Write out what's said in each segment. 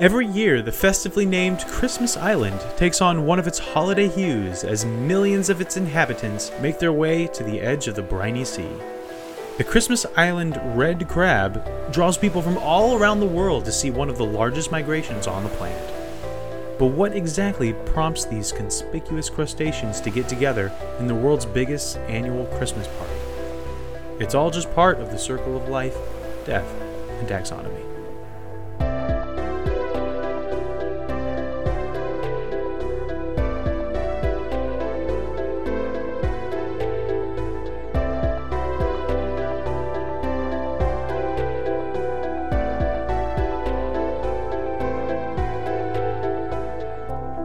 Every year, the festively named Christmas Island takes on one of its holiday hues as millions of its inhabitants make their way to the edge of the briny sea. The Christmas Island red crab draws people from all around the world to see one of the largest migrations on the planet. But what exactly prompts these conspicuous crustaceans to get together in the world's biggest annual Christmas party? It's all just part of the circle of life, death, and taxonomy.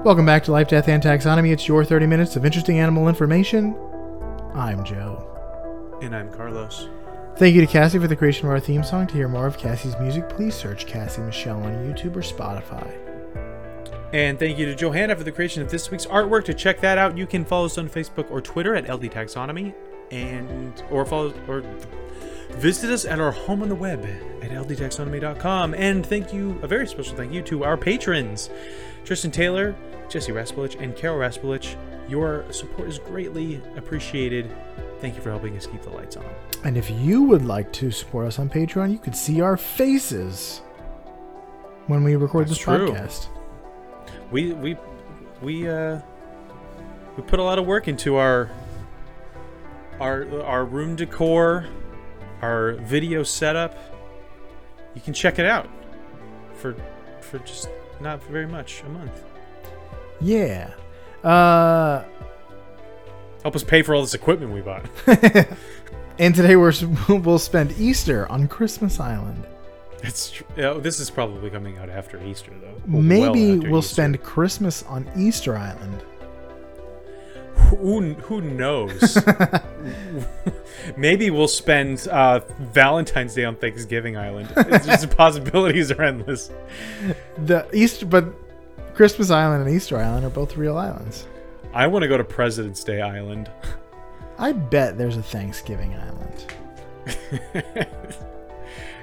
Welcome back to Life, Death, and Taxonomy. It's your 30 minutes of interesting animal information. I'm Joe. And I'm Carlos. Thank you to Cassie for the creation of our theme song. To hear more of Cassie's music, please search Cassie Michelle on YouTube or Spotify. And thank you to Johanna for the creation of this week's artwork. To check that out, you can follow us on Facebook or Twitter at LD Taxonomy, and or follow or visit us at our home on the web at ldtaxonomy.com. And thank you, a very special thank you to our patrons, Tristan Taylor, Jesse Raspulich, and Carol Raspulich. Your support is greatly appreciated. Thank you for helping us keep the lights on. And if you would like to support us on Patreon, you could see our faces when we record That's this true. podcast. We we we uh we put a lot of work into our our our room decor, our video setup. You can check it out for for just not very much a month. Yeah. Uh, Help us pay for all this equipment we bought. and today we're, we'll spend Easter on Christmas Island. It's tr- oh, this is probably coming out after Easter though. Maybe well after we'll Easter. spend Christmas on Easter Island. Who who knows. Maybe we'll spend uh, Valentine's Day on Thanksgiving Island. It's just the possibilities are endless. The Easter, but Christmas Island and Easter Island are both real islands. I want to go to President's Day Island. I bet there's a Thanksgiving Island.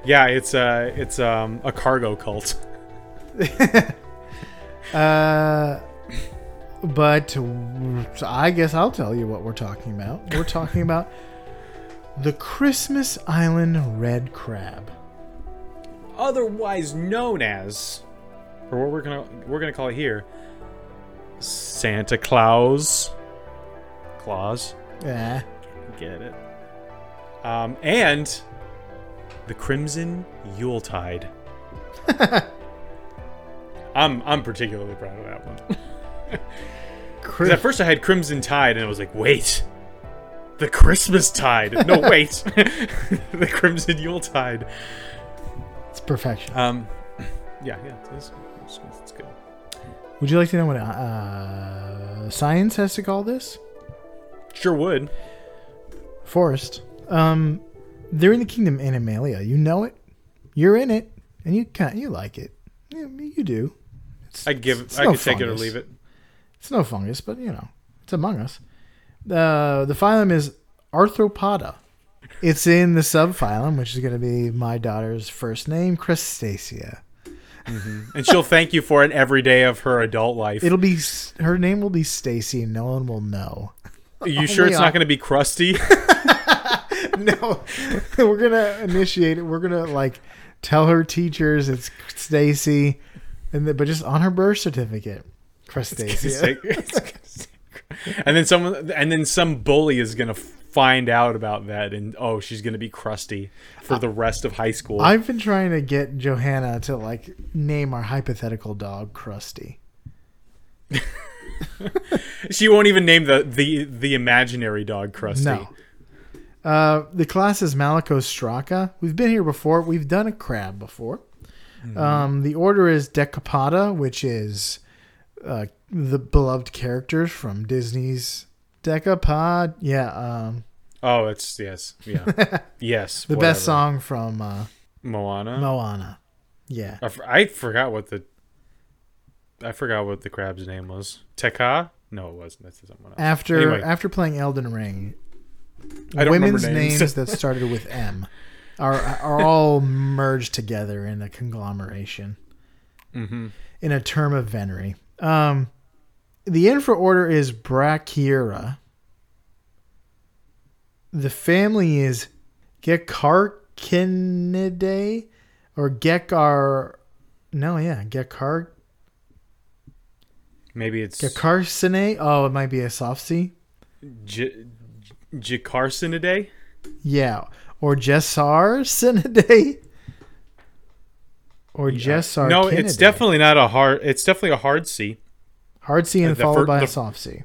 yeah, it's uh it's um a cargo cult. Uh, but I guess I'll tell you what we're talking about. We're talking about the Christmas Island red crab. Otherwise known as or what we're gonna we're gonna call it here Santa Claus. Claus. Yeah. Get it. Um and the Crimson Yuletide. I'm I'm particularly proud of that one. 'Cause at first I had Crimson Tide and I was like, wait. The Christmas Tide. No, wait. the Crimson Yule Tide. It's perfection. Um yeah, yeah, it's, it's, it's good. Would you like to know what uh, science has to call this? Sure would. Forest. Um, they're in the kingdom Animalia. You know it. You're in it, and you can you like it. Yeah, you do. It's, I'd give it's I no could take it or leave it. It's no fungus, but you know, it's among us. Uh, the phylum is Arthropoda. It's in the subphylum, which is going to be my daughter's first name, Crustacea. And she'll thank you for it every day of her adult life. It'll be her name will be Stacy, and no one will know. Are you sure it's not going to be crusty? no, we're gonna initiate it. We're gonna like tell her teachers it's Stacy, and the, but just on her birth certificate, Crustacea. and then someone and then some bully is going to find out about that and oh, she's going to be crusty for the rest of high school. I've been trying to get Johanna to like name our hypothetical dog Crusty. she won't even name the the the imaginary dog crusty. No. Uh, the class is Malacostraca. We've been here before. We've done a crab before. Um, the order is Decapoda, which is uh, the beloved characters from Disney's Decapod. Yeah, um, Oh, it's yes. Yeah. yes. the whatever. best song from uh, Moana. Moana. Yeah. I, forgot what the I forgot what the crab's name was. Te Kā? No, it wasn't. That's someone else. After Anyway. after playing Elden Ring, I don't women's names. names that started with M are are all merged together in a conglomeration. Mm-hmm. in a term of venery. Um, the infra order is Brachyura. The family is Gecarcinidae or Gekar. No, yeah, Gekar Maybe it's Gecarcinae. Oh, it might be a soft C. J- Jacarcinidae. Yeah, or Jessarcinidae. Or Jessarcinidae. No, it's definitely not a hard. It's definitely a hard C. hard C and the followed fir- by a soft C.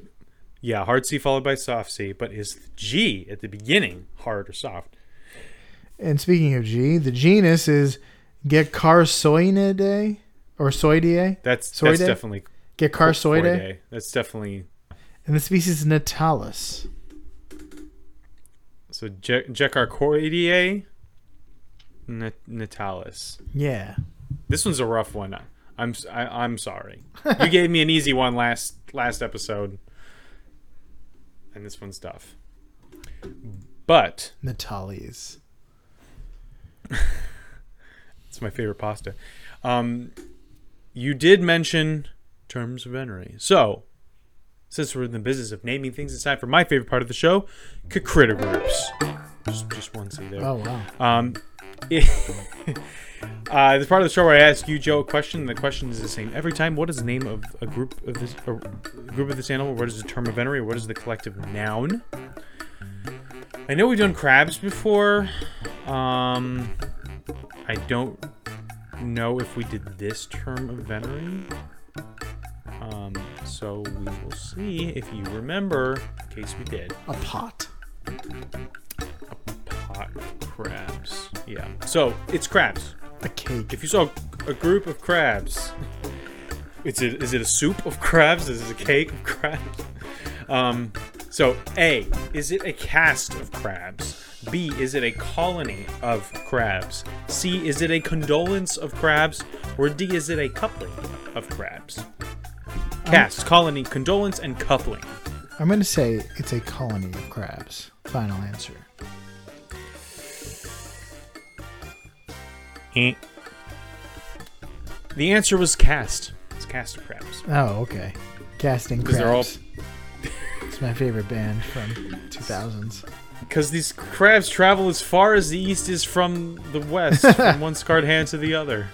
Yeah, hard C followed by soft C. But is the G at the beginning hard or soft? And speaking of G, the genus is Gecarsoinidae or Soidae. That's Soidae? that's definitely Gecarsoidae. That's definitely And the species is Natalis. so Je- Jecarcoideae Natalis. Yeah. This one's a rough one. I'm I, am i am sorry. You gave me an easy one last last episode, and this one's tough. But Natalis. it's my favorite pasta. Um, you did mention terms of venery, so since we're in the business of naming things, it's time for my favorite part of the show: critter groups. Just, just one C there. Oh, wow. Um, uh, this part of the show where I ask you, Joe, a question. The question is the same every time. What is the name of a group of this group of this animal? What is the term of venery? What is the collective noun? I know we've done crabs before. Um, I don't know if we did this term of venery. Um, so we will see if you remember, in case we did. A pot. Of crabs. Yeah. So it's crabs. A cake. If you saw a group of crabs, is it is it a soup of crabs? Is it a cake of crabs? Um, so A, is it a cast of crabs? B, is it a colony of crabs? C, is it a condolence of crabs? Or D, is it a coupling of crabs? Cast, colony, condolence, and coupling. I'm going to say it's a colony of crabs. Final answer. Eh. The answer was cast. It's cast of crabs. Oh, okay. Casting Because they're all Crabs. It's my favorite band from 2000s. Because these crabs travel as far as the east is from the west, from one scarred hand to the other.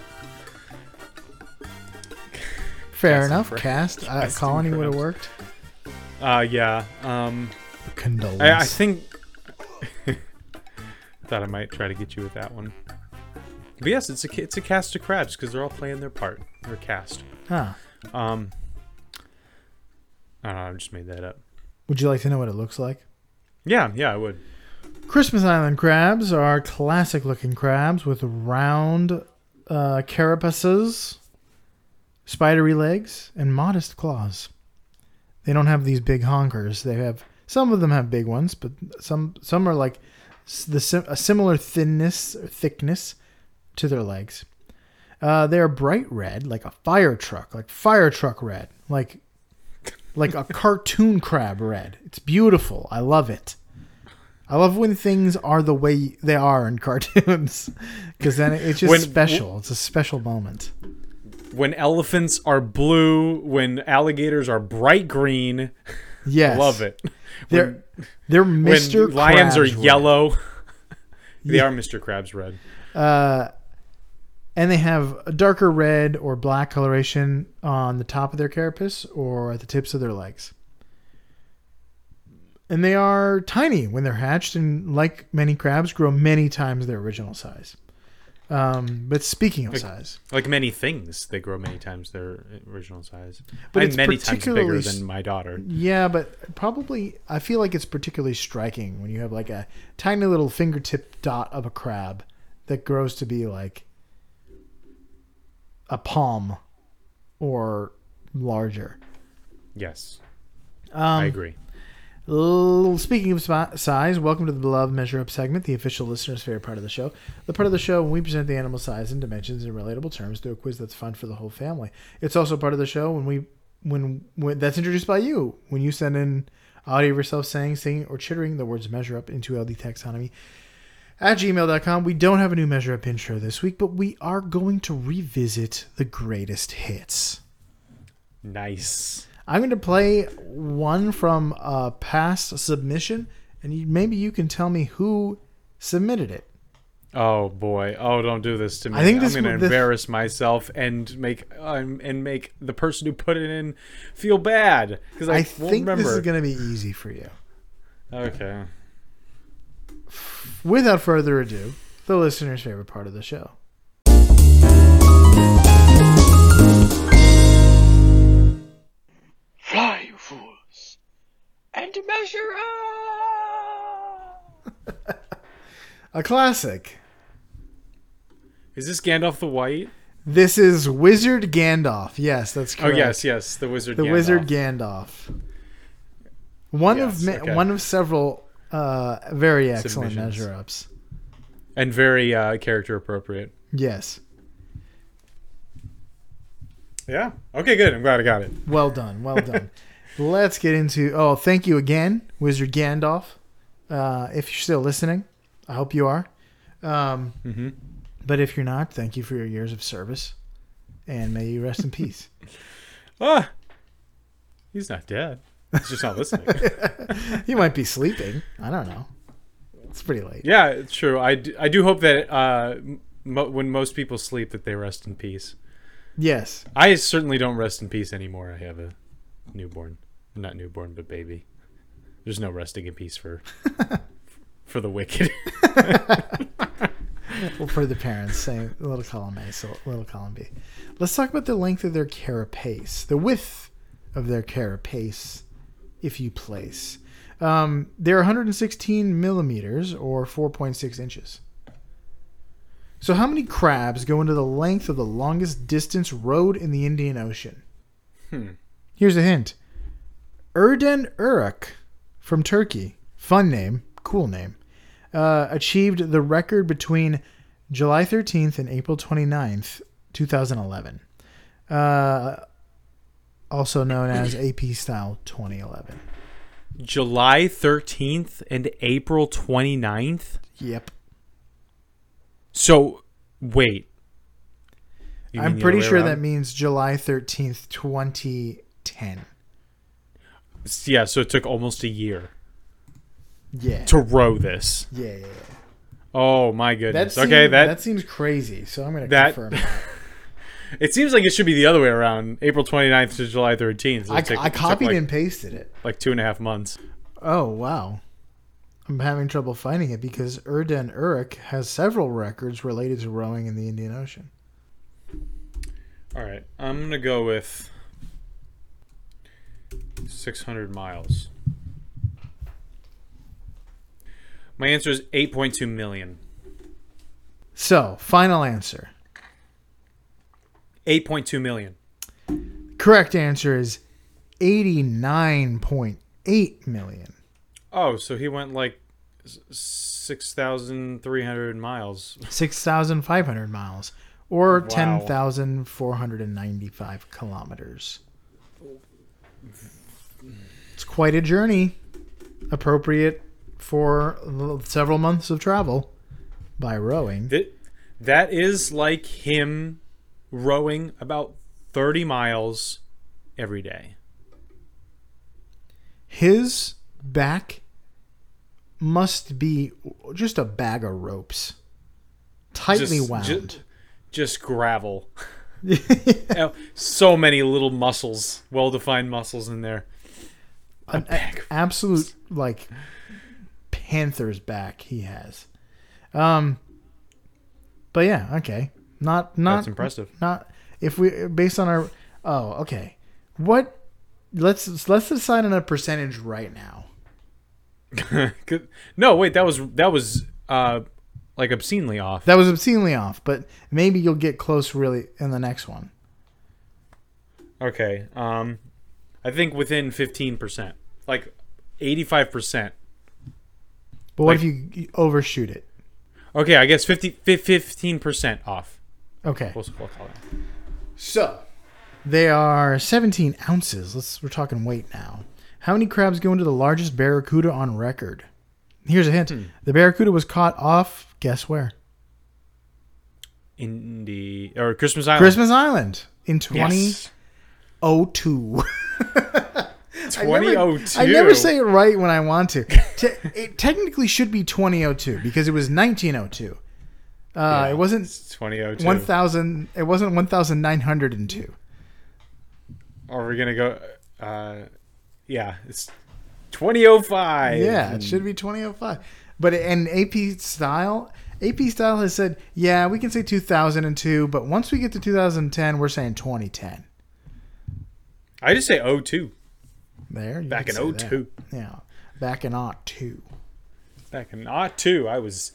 Fair Casting enough. Crabs. Cast. Uh, colony would have worked. Uh, yeah. Um, Condolence. I, I think. I thought I might try to get you with that one. But yes, it's a it's a cast of crabs because they're all playing their part. They're cast. Huh. Um, I don't know. I just made that up. Would you like to know what it looks like? Yeah, yeah, I would. Christmas Island crabs are classic looking crabs with round uh, carapaces, spidery legs, and modest claws. They don't have these big honkers. They have some of them have big ones, but some some are like the a similar thinness or thickness to their legs. Uh, they are bright red, like a fire truck, like fire truck red, like like a cartoon crab red. It's beautiful. I love it. I love when things are the way they are in cartoons because then it's just When- special. It's a special moment. When elephants are blue, when alligators are bright green, Yes, love it. They're they're When Mr. lions are red. yellow, they Yeah. are Mr. Krabs red. Uh, and they have a darker red or black coloration on the top of their carapace or at the tips of their legs. And they are tiny when they're hatched, and like many crabs, grow many times their original size. Um, but speaking of Like- size, Like many things, they grow many times their original size. But I'm it's many times bigger than my daughter. Yeah, but probably I feel like it's particularly striking when you have like a tiny little fingertip dot of a crab that grows to be like a palm or larger. Yes, Um, I agree. L- Speaking of size, welcome to the beloved Measure Up segment, the official listener's favorite part of the show. The part of the show when we present the animal size and dimensions in relatable terms through a quiz that's fun for the whole family. It's also part of the show when we when, when that's introduced by you when you send in audio of yourself saying, singing, or chittering the words "measure up" into LD taxonomy. At gmail.com. We don't have a new Measure Up intro this week, but we are going to revisit the greatest hits. Nice. I'm going to play one from a past submission, and you, maybe you can tell me who submitted it. Oh boy! Oh, don't do this to me. I think this I'm going to w- this- embarrass myself and make um, and make the person who put it in feel bad because I, I think remember. this is going to be easy for you. okay. Without further ado, the listener's favorite part of the show. Fly, you fools, and measure up! A classic. Is this Gandalf the White? This is Wizard Gandalf. Yes, that's Oh yes, yes, the wizard. the Gandalf. Wizard Gandalf. One of ma- okay. one of several uh, very excellent measure ups. and very uh, character appropriate. Yes, Yeah. Okay, good. I'm glad I got it. well done, well done. Let's get into. Oh, thank you again, Wizard Gandalf. Uh, if you're still listening, I hope you are. Um, Mm-hmm. but if you're not, thank you for your years of service, and may you rest in peace. Ah, he's not dead. He's just not listening. you might be sleeping. I don't know. It's pretty late. yeah, it's true. I do, I do hope that uh, mo- when most people sleep, that they rest in peace. Yes. I certainly don't rest in peace anymore. I have a newborn, not newborn, but baby. There's no resting in peace for for the wicked. Well, for the parents, saying little column A, so little column B. Let's talk about the length of their carapace, the width of their carapace, if you place. Um, they're 116 millimeters or 4.6 inches. So, how many crabs go into the length of the longest distance road in the Indian Ocean? Hmm. Here's a hint Erden Eruç from Turkey, fun name, cool name, uh, achieved the record between July 13th and April 29th, 2011. Uh, also known as AP Style 2011. July 13th and April 29th. Yep. So, wait. You I'm pretty sure around? that means July 13th, 2010. Yeah, so it took almost a year Yeah. to row this. Yeah, yeah, yeah. Oh my That goodness. seems, okay, that, that seems crazy, so I'm going to confirm that. it seems like it should be the other way around. April 29th to July 13th. So I, took- I copied like, and pasted it. like two and a half months. Oh wow. I'm having trouble finding it because Erden Eruç has several records related to rowing in the Indian Ocean. All right, I'm gonna go with 600 miles. My answer is 8.2 million. So, final answer. 8.2 million. Correct answer is 89.8 million. Oh, so he went like 6,300 miles. 6,500 miles or Wow. 10,495 kilometers. It's quite a journey, appropriate for several months of travel by rowing. That, that is like him rowing about 30 miles every day. His back must be just a bag of ropes, tightly Just- wound. ju- just gravel. Oh, so many little muscles, well-defined muscles in there. An a- absolute like panther's back he has. Um, but yeah, okay, not not That's impressive. Not if we based on our. Oh, okay. What? Let's let's decide on a percentage right now. No, wait, that was that was uh like obscenely off. That was obscenely off, but maybe you'll get close really in the next one. Okay. Um I think within 15%. Like 85%. But what Like- if you overshoot it? Okay, I guess 50 15% off. Okay. We'll, we'll call it. So they are 17 ounces. Let's we're talking weight now. How many crabs go into the largest barracuda on record? Here's a hint: Hmm. the barracuda was caught off. Guess where? In the or Christmas Island. Christmas Island in Yes. 2002. I never- 2002. I never say it right when I want to. Te- it technically should be 2002 because it was 1902. Uh, Yeah, it wasn't It's 2002. 1000. It wasn't 1902. Or we're gonna go. Uh, yeah, it's 2005. Yeah, it should be 2005. But in AP style, AP style has said, yeah, we can say 2002, but once we get to 2010, we're saying 2010. I just say 02. There, you Back in say 02. that. Yeah, back in 02. Back in 02, I was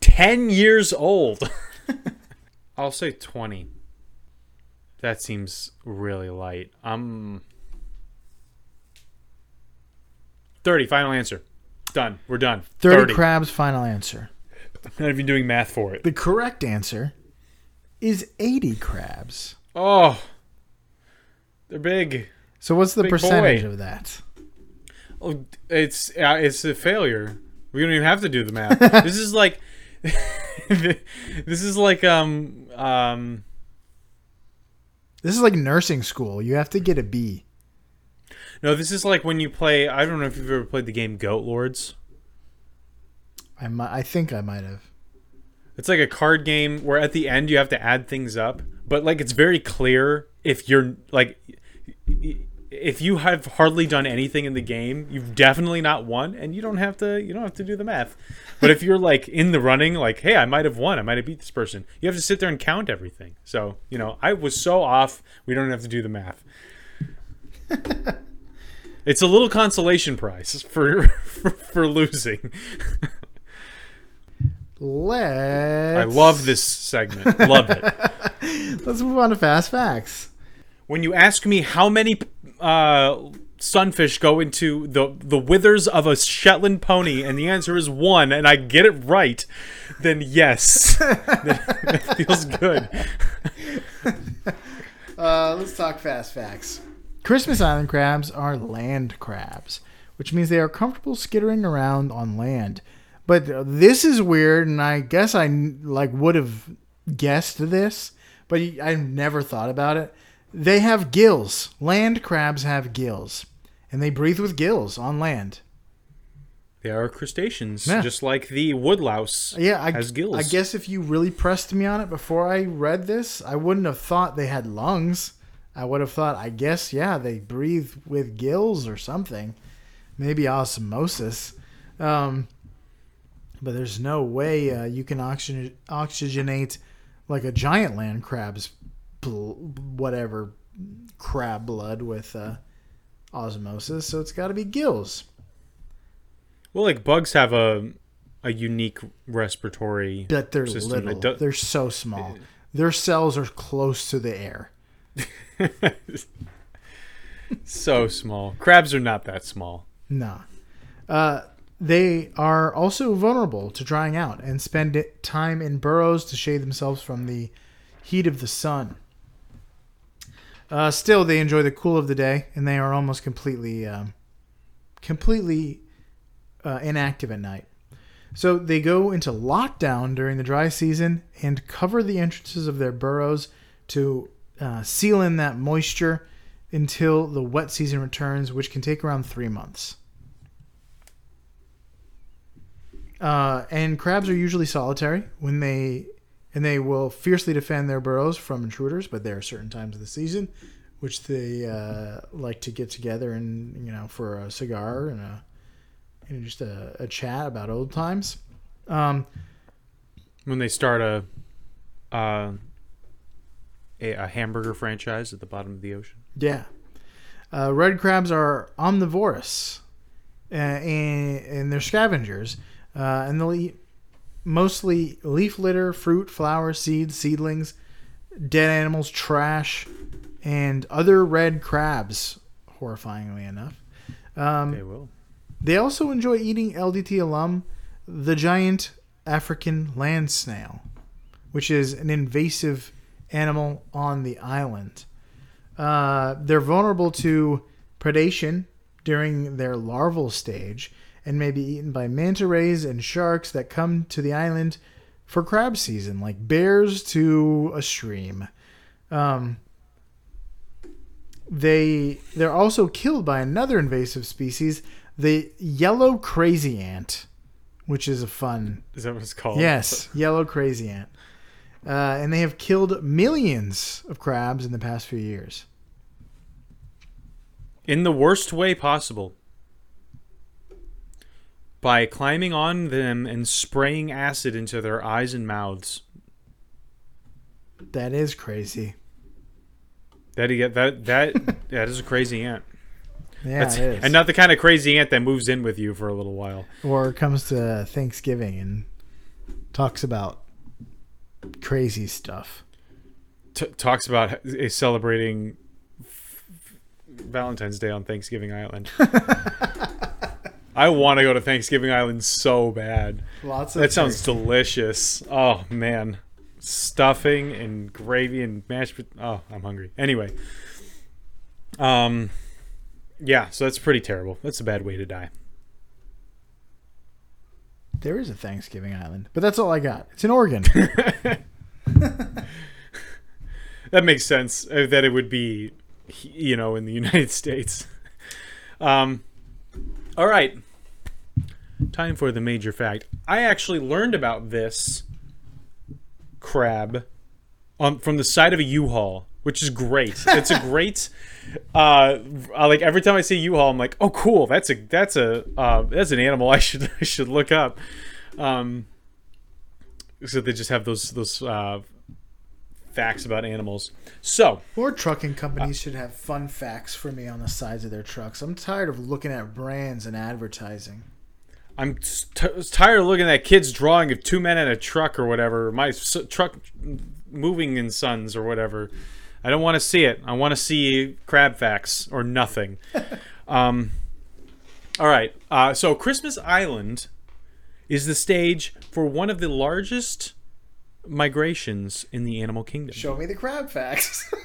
10 years old. I'll say 20. That seems really light. Um, 30. Final answer. Done. We're done. 30, 30. crabs, final answer. I'm Not even doing math for it. The correct answer is 80 crabs. Oh, they're big. So what's the Big percentage boy. of that? Oh, it's uh, it's a failure. We don't even have to do the math. this is like, this is like um um. This is like nursing school. You have to get a B. No, this is like when you play. I don't know if you've ever played the game Goat Lords. I mi- I think I might have. It's like a card game where at the end you have to add things up, but like it's very clear if you're like if you have hardly done anything in the game, you've definitely not won and you don't have to you don't have to do the math. But if you're like in the running like, "Hey, I might have won. I might have beat this person." You have to sit there and count everything. So, you know, I was so off, we don't have to do the math. it's a little consolation prize for for, for losing. Let's. I love this segment. Love it. Let's move on to fast facts. When you ask me how many uh, sunfish go into the the withers of a Shetland pony, and the answer is one, and I get it right, then yes, that, that feels good. Uh, let's talk fast facts. Christmas Island crabs are land crabs, which means they are comfortable skittering around on land. But uh, this is weird, and I guess I like would have guessed this, but I never thought about it. They have gills. Land crabs have gills, and they breathe with gills on land. They are crustaceans, Yeah. just like the woodlouse Yeah, I, has gills. I guess if you really pressed me on it before I read this, I wouldn't have thought they had lungs. I would have thought, I guess, yeah, they breathe with gills or something, maybe osmosis. Um, but there's no way uh, you can oxygen- oxygenate like a giant land crab's bl- whatever crab blood with uh, osmosis. So it's got to be gills. Well, like bugs have a a unique respiratory. But they're system that little. they're so small. Their cells are close to the air. so small. Crabs are not that small. No. Uh, they are also vulnerable to drying out and spend time in burrows to shade themselves from the heat of the sun. Uh, still, they enjoy the cool of the day, and they are almost completely, um, completely uh, inactive at night. So they go into lockdown during the dry season and cover the entrances of their burrows to uh, seal in that moisture until the wet season returns, which can take around three months. Uh, and crabs are usually solitary when they and they will fiercely defend their burrows from intruders. But there are certain times of the season which they uh, like to get together and you know for a cigar and a and just a, a chat about old times. Um, When they start a uh, a, a hamburger franchise at the bottom of the ocean. Yeah. Uh, red crabs are omnivorous, uh, and, and they're scavengers, uh, and they'll eat mostly leaf litter, fruit, flowers, seeds, seedlings, dead animals, trash, and other red crabs. Horrifyingly enough, um, They will. they also enjoy eating LDT alum, the giant African land snail, which is an invasive animal on the island. Uh, they're vulnerable to predation during their larval stage and may be eaten by manta rays and sharks that come to the island for crab season, like bears to a stream. Um, they they're also killed by another invasive species, the yellow crazy ant, which is a fun Is that what it's called? Yes, yellow crazy ant. Uh, and they have killed millions of crabs in the past few years. In the worst way possible. By climbing on them and spraying acid into their eyes and mouths. That is crazy. That that that that is a crazy ant. Yeah, That's- it is. and not the kind of crazy ant that moves in with you for a little while. or comes to Thanksgiving and talks about crazy stuff. T- talks about celebrating f- Valentine's Day on Thanksgiving Island. I want to go to Thanksgiving Island so bad. Lots of That sounds delicious. Oh man, stuffing and gravy and mashed. Oh, I'm hungry. Anyway, um, yeah. So that's pretty terrible. That's a bad way to die. There is a Thanksgiving Island, but that's all I got. It's in Oregon. That makes sense. uh, That it would be, you know, in the United States. Um, all right. Time for the major fact. I actually learned about this crab on from the side of a U-Haul, which is great. It's a great. Uh, uh, like every time I see U-Haul, I'm like, oh, cool. That's a that's a uh, that's an animal I should I should look up. Um, so they just have those those uh, facts about animals. So More trucking companies should have fun facts for me on the sides of their trucks. I'm tired of looking at brands and advertising. I'm t- tired of looking at kids drawing of two men in a truck or whatever. My s- truck moving in sons or whatever. I don't want to see it. I want to see crab facts or nothing. um, all right. Uh, so Christmas Island is the stage for one of the largest migrations in the animal kingdom. Show me the crab facts.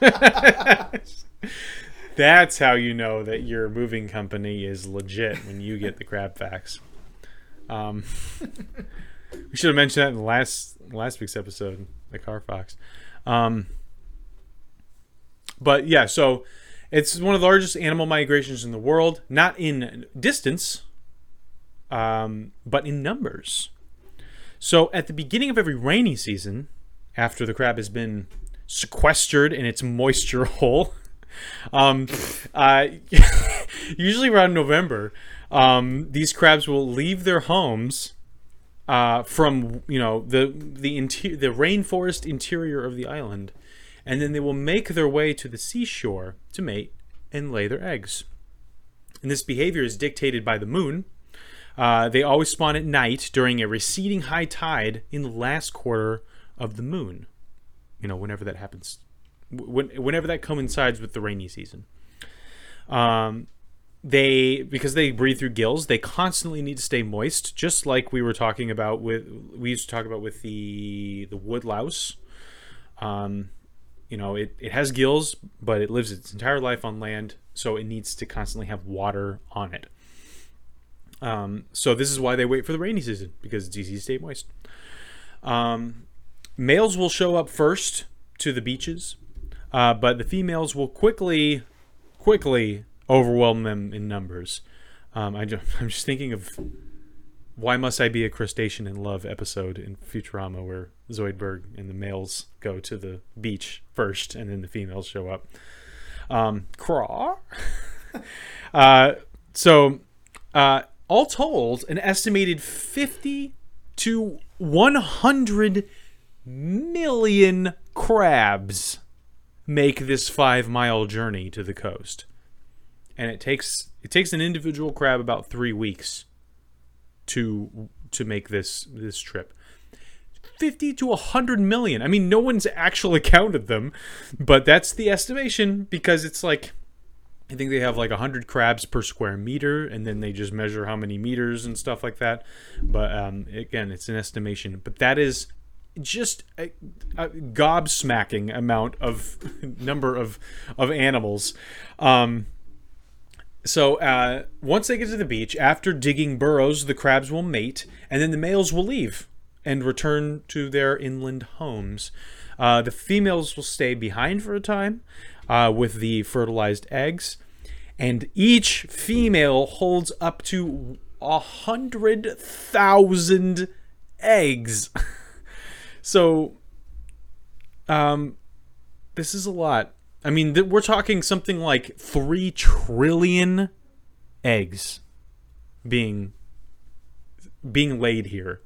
That's how you know that your moving company is legit when you get the crab facts. Um, we should have mentioned that in last last week's episode, the car fox. Um, but yeah, so it's one of the largest animal migrations in the world, not in distance, um, but in numbers. So at the beginning of every rainy season, after the crab has been sequestered in its moisture hole, um, uh, usually around November, um, these crabs will leave their homes uh, from you know the the inter- the rainforest interior of the island, and then they will make their way to the seashore to mate and lay their eggs. And this behavior is dictated by the moon. Uh, they always spawn at night during a receding high tide in the last quarter of the moon. You know, whenever that happens, when, whenever that coincides with the rainy season. Um, they because they breathe through gills, they constantly need to stay moist, just like we were talking about with we used to talk about with the the wood louse. Um, you know, it, it has gills, but it lives its entire life on land, so it needs to constantly have water on it. Um, so this is why they wait for the rainy season because it's easy to stay moist. Um, males will show up first to the beaches, uh, but the females will quickly, quickly overwhelm them in numbers. Um, I I'm just thinking of why must I be a crustacean in love episode in Futurama where Zoidberg and the males go to the beach first and then the females show up. Um, craw. uh, so, uh, all told, an estimated 50 to 100 million crabs make this five mile journey to the coast. And it takes it takes an individual crab about three weeks to to make this this trip. 50 to 100 million. I mean, no one's actually counted them, but that's the estimation because it's like I think they have like 100 crabs per square meter, and then they just measure how many meters and stuff like that. But um, again, it's an estimation. But that is just a, a gobsmacking amount of number of of animals. Um, so uh, once they get to the beach, after digging burrows, the crabs will mate, and then the males will leave and return to their inland homes. Uh, the females will stay behind for a time uh, with the fertilized eggs, and each female holds up to a hundred thousand eggs. so, um, this is a lot. I mean, th- we're talking something like three trillion eggs being being laid here.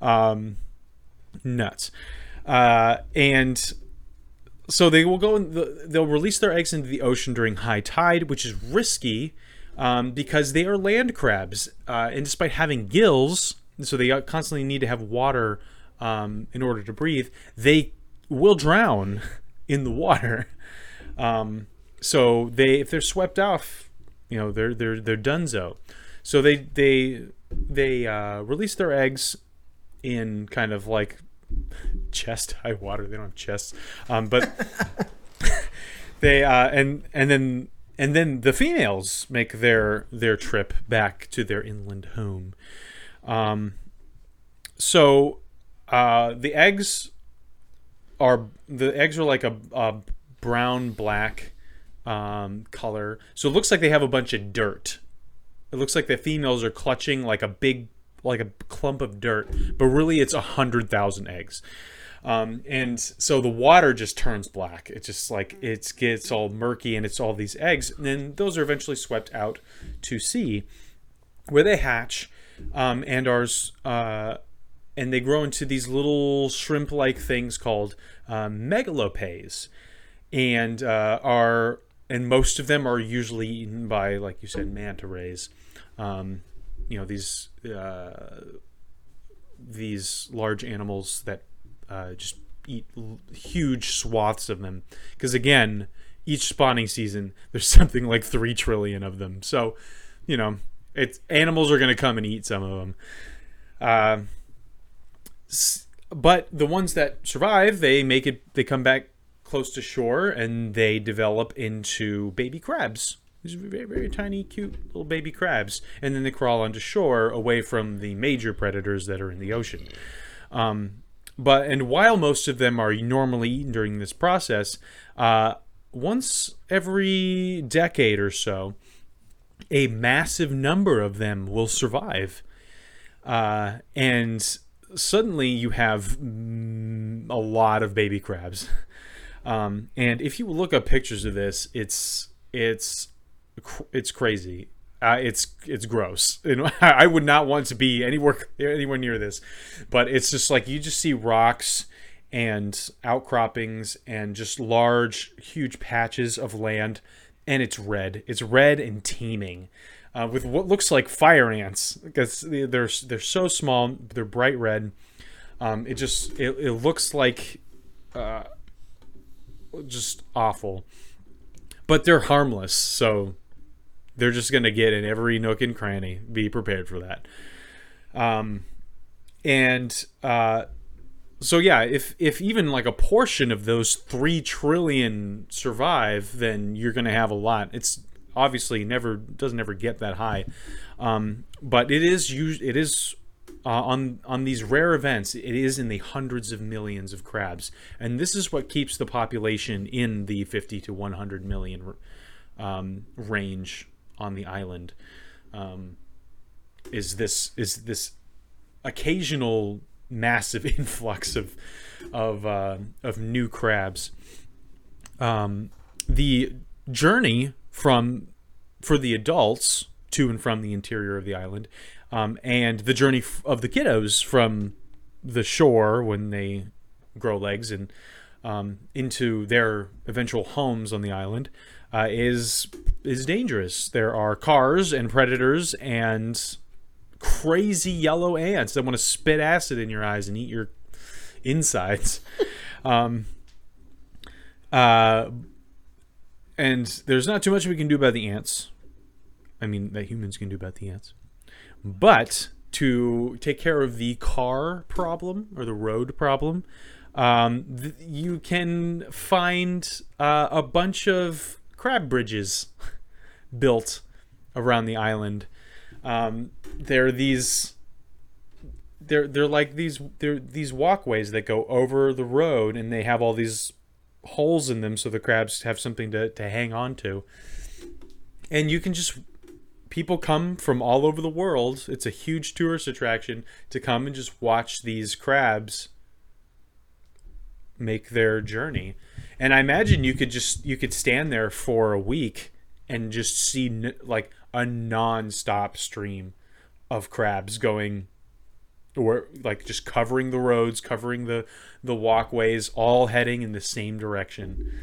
Um, nuts. Uh, and so they will go and the, they'll release their eggs into the ocean during high tide, which is risky um, because they are land crabs. Uh, and despite having gills, so they constantly need to have water um, in order to breathe, they will drown in the water. Um, so they, if they're swept off, you know, they're they're they're donezo. So they they they uh, release their eggs in kind of like chest high water. They don't have chests, um, but they uh, and and then and then the females make their their trip back to their inland home. Um, so uh, the eggs are the eggs are like a, a brown black um, color. So it looks like they have a bunch of dirt. It looks like the females are clutching like a big like a clump of dirt, but really it's a hundred thousand eggs. Um, and so the water just turns black. It just like it gets all murky, and it's all these eggs. And then those are eventually swept out to sea, where they hatch, um, and are uh, and they grow into these little shrimp-like things called um, megalopes, and uh, are and most of them are usually eaten by, like you said, manta rays. Um, you know these uh, these large animals that uh, just eat l- huge swaths of them. Because again, each spawning season, there's something like three trillion of them. So, you know, it's animals are going to come and eat some of them. Uh, s- but the ones that survive, they make it. They come back close to shore and they develop into baby crabs. These are very, very tiny, cute little baby crabs, and then they crawl onto shore away from the major predators that are in the ocean. Um, but and while most of them are normally eaten during this process, uh, once every decade or so, a massive number of them will survive, uh, and suddenly you have a lot of baby crabs. Um, and if you look up pictures of this, it's it's it's crazy. Uh, it's it's gross. And I would not want to be anywhere anywhere near this, but it's just like you just see rocks and outcroppings and just large, huge patches of land, and it's red. It's red and teeming. Uh, with what looks like fire ants because they're they're so small, they're bright red. Um, it just it, it looks like uh, just awful, but they're harmless, so they're just gonna get in every nook and cranny. Be prepared for that. Um, and uh, so yeah, if if even like a portion of those three trillion survive, then you're gonna have a lot. It's obviously never doesn't ever get that high, um, but it is used. It is uh, on on these rare events. It is in the hundreds of millions of crabs, and this is what keeps the population in the 50 to 100 million um, range on the island. Um, is this is this occasional massive influx of of uh, of new crabs? Um, the journey from for the adults to and from the interior of the island, um, and the journey of the kiddos from the shore when they grow legs and um, into their eventual homes on the island uh, is is dangerous. There are cars and predators and crazy yellow ants that want to spit acid in your eyes and eat your insides. um, uh, and there's not too much we can do about the ants. I mean, that humans can do about the ants. But to take care of the car problem or the road problem, um, th- you can find uh, a bunch of crab bridges built around the island. Um, they're these they're they're like these they're these walkways that go over the road and they have all these holes in them so the crabs have something to, to hang on to. And you can just people come from all over the world. It's a huge tourist attraction to come and just watch these crabs make their journey. And I imagine you could just you could stand there for a week and just see n- like a non-stop stream of crabs going or like just covering the roads, covering the the walkways, all heading in the same direction.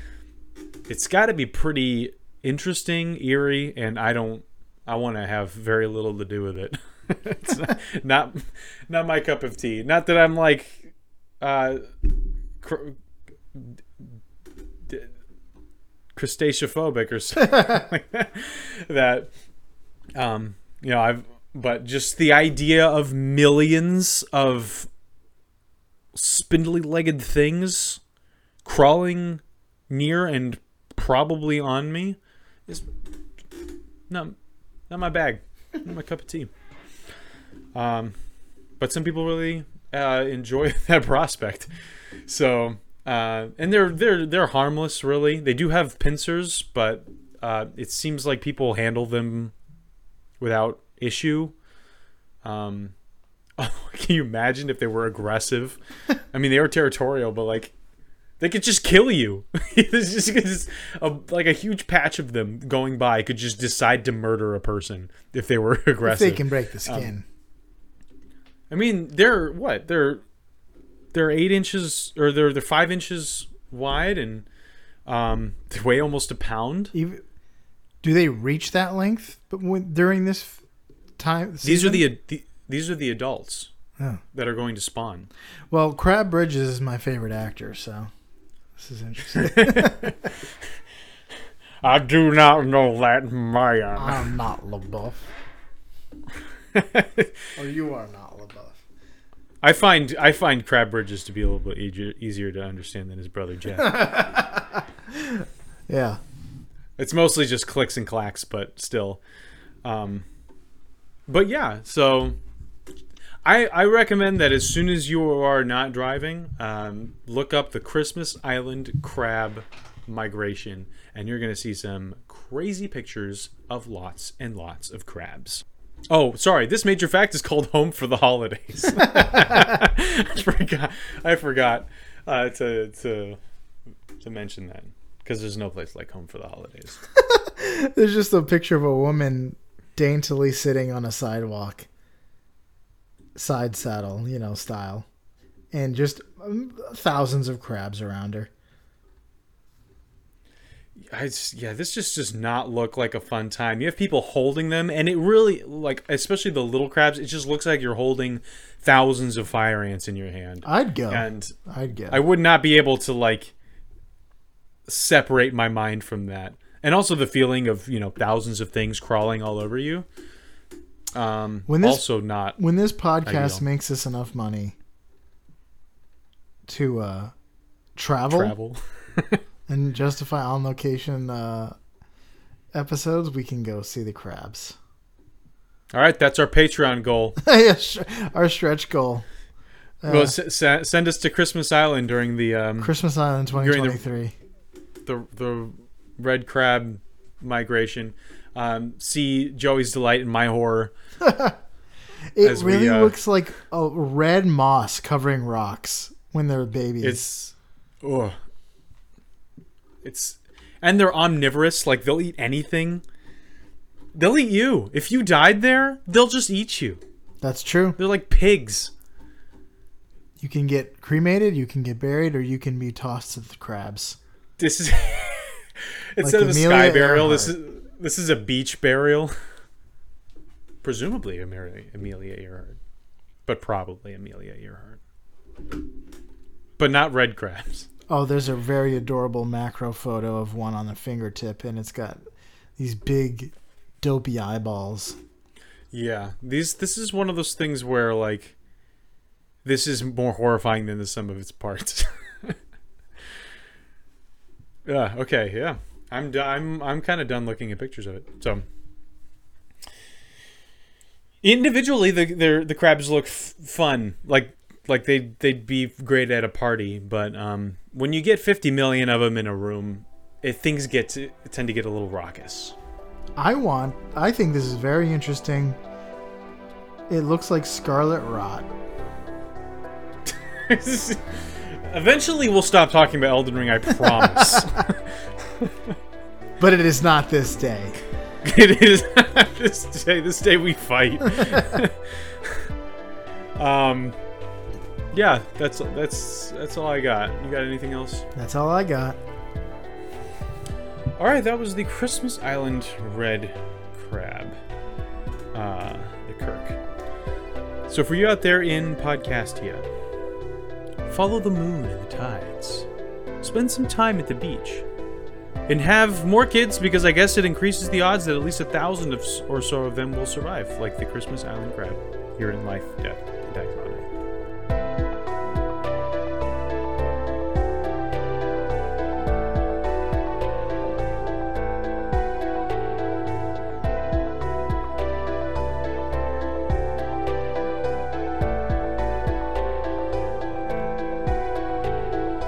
It's got to be pretty interesting, eerie, and I don't. I want to have very little to do with it. it's not, not not my cup of tea. Not that I'm like uh, cr- crustaceophobic or something like that. That um, you know, I've but just the idea of millions of spindly legged things crawling near and probably on me is not not my bag, not my cup of tea. Um, but some people really uh, enjoy that prospect. So, uh, and they're they're they're harmless, really. They do have pincers, but uh, it seems like people handle them without issue. Um, can you imagine if they were aggressive? I mean, they are territorial, but like they could just kill you. There's just, just a, like a huge patch of them going by could just decide to murder a person if they were If aggressive. they can break the skin. I mean, they're what? They're they're eight inches or they're they're five inches wide and um, they weigh almost a pound. Even, do they reach that length? But when, during this time, These are the, the these are the adults Oh. that are going to spawn. well. Crab Bridges is my favorite actor, so this is interesting. I do not know that Maya. I'm not LaBeouf, or you are not LaBeouf. I find I find Crab Bridges to be a little bit easier, easier to understand than his brother Jeff. Yeah, it's mostly just clicks and clacks, but still. Um, but yeah, so I I recommend that as soon as you are not driving, um, look up the Christmas Island crab migration, and you're gonna see some crazy pictures of lots and lots of crabs. Oh, sorry. This major fact is called "Home for the Holidays." I forgot. I forgot uh, to to to mention that because there's no place like home for the holidays. there's just a picture of a woman daintily sitting on a sidewalk, side saddle, you know, style, and just um, thousands of crabs around her. I just, yeah, this just does not look like a fun time. You have people holding them, and it really like, especially the little crabs. It just looks like you're holding thousands of fire ants in your hand, I'd go. and I'd go. I would not be able to like separate my mind from that, and also the feeling of you know thousands of things crawling all over you. Um, When this- also not when this podcast Ideal. makes us enough money to uh, travel, travel. and justify on location uh, episodes, we can go see the crabs. All right, that's our Patreon goal. Yeah, Our stretch goal. Uh, Well, s- s- send us to Christmas Island during the um, Christmas Island During the- 2023. the the red crab migration. Um, see Joey's delight in my horror. It as we, really uh, looks like a red moss covering rocks when they're babies. It's, oh, it's, and they're omnivorous. Like they'll eat anything. They'll eat you. If you died there, they'll just eat you. That's true. They're like pigs. You can get cremated, you can get buried, or you can be tossed to the crabs. This is instead of a sky burial. This is this is a beach burial. Presumably Amelia, Amelia Earhart, but probably Amelia Earhart, but not red crabs. Oh, there's a very adorable macro photo of one on the fingertip, and it's got these big, dopey eyeballs. Yeah, these this is one of those things where like this is more horrifying than the sum of its parts. yeah. Okay. Yeah. I'm I'm I'm kind of done looking at pictures of it. So Individually, the the, the crabs look f- fun, like like they they'd be great at a party. But um, when you get 50 million of them in a room, it, things get to, tend to get a little raucous. I want. I think this is very interesting. It looks like scarlet rot. Eventually, we'll stop talking about Elden Ring. I promise. But it is not this day. it is this day. This day we fight. um, yeah, that's that's that's all I got. You got anything else? That's all I got. All right, that was the Christmas Island red crab, uh, the Kirk. So for you out there in Podcastia, follow the moon and the tides. Spend some time at the beach. And have more kids because I guess it increases the odds that at least a thousand of, or so of them will survive, like the Christmas Island crab here in Life, Death, and Taxonomy.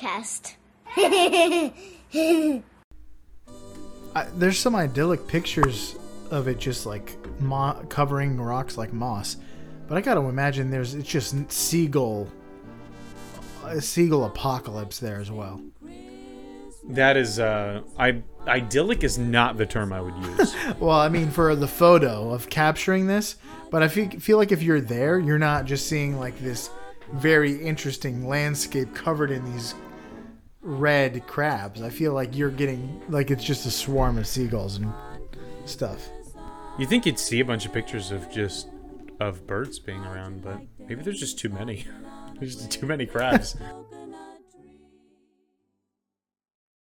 Podcast. I, there's some idyllic pictures of it just like mo- covering rocks like moss, but I got to imagine there's it's just seagull, a seagull apocalypse there as well. That is, uh, I idyllic is not the term I would use. Well, I mean for the photo of capturing this, but I feel, feel like if you're there, you're not just seeing like this very interesting landscape covered in these red crabs. I feel like you're getting like it's just a swarm of seagulls and stuff. You think you'd see a bunch of pictures of just of birds being around, but maybe there's just too many. There's just too many crabs.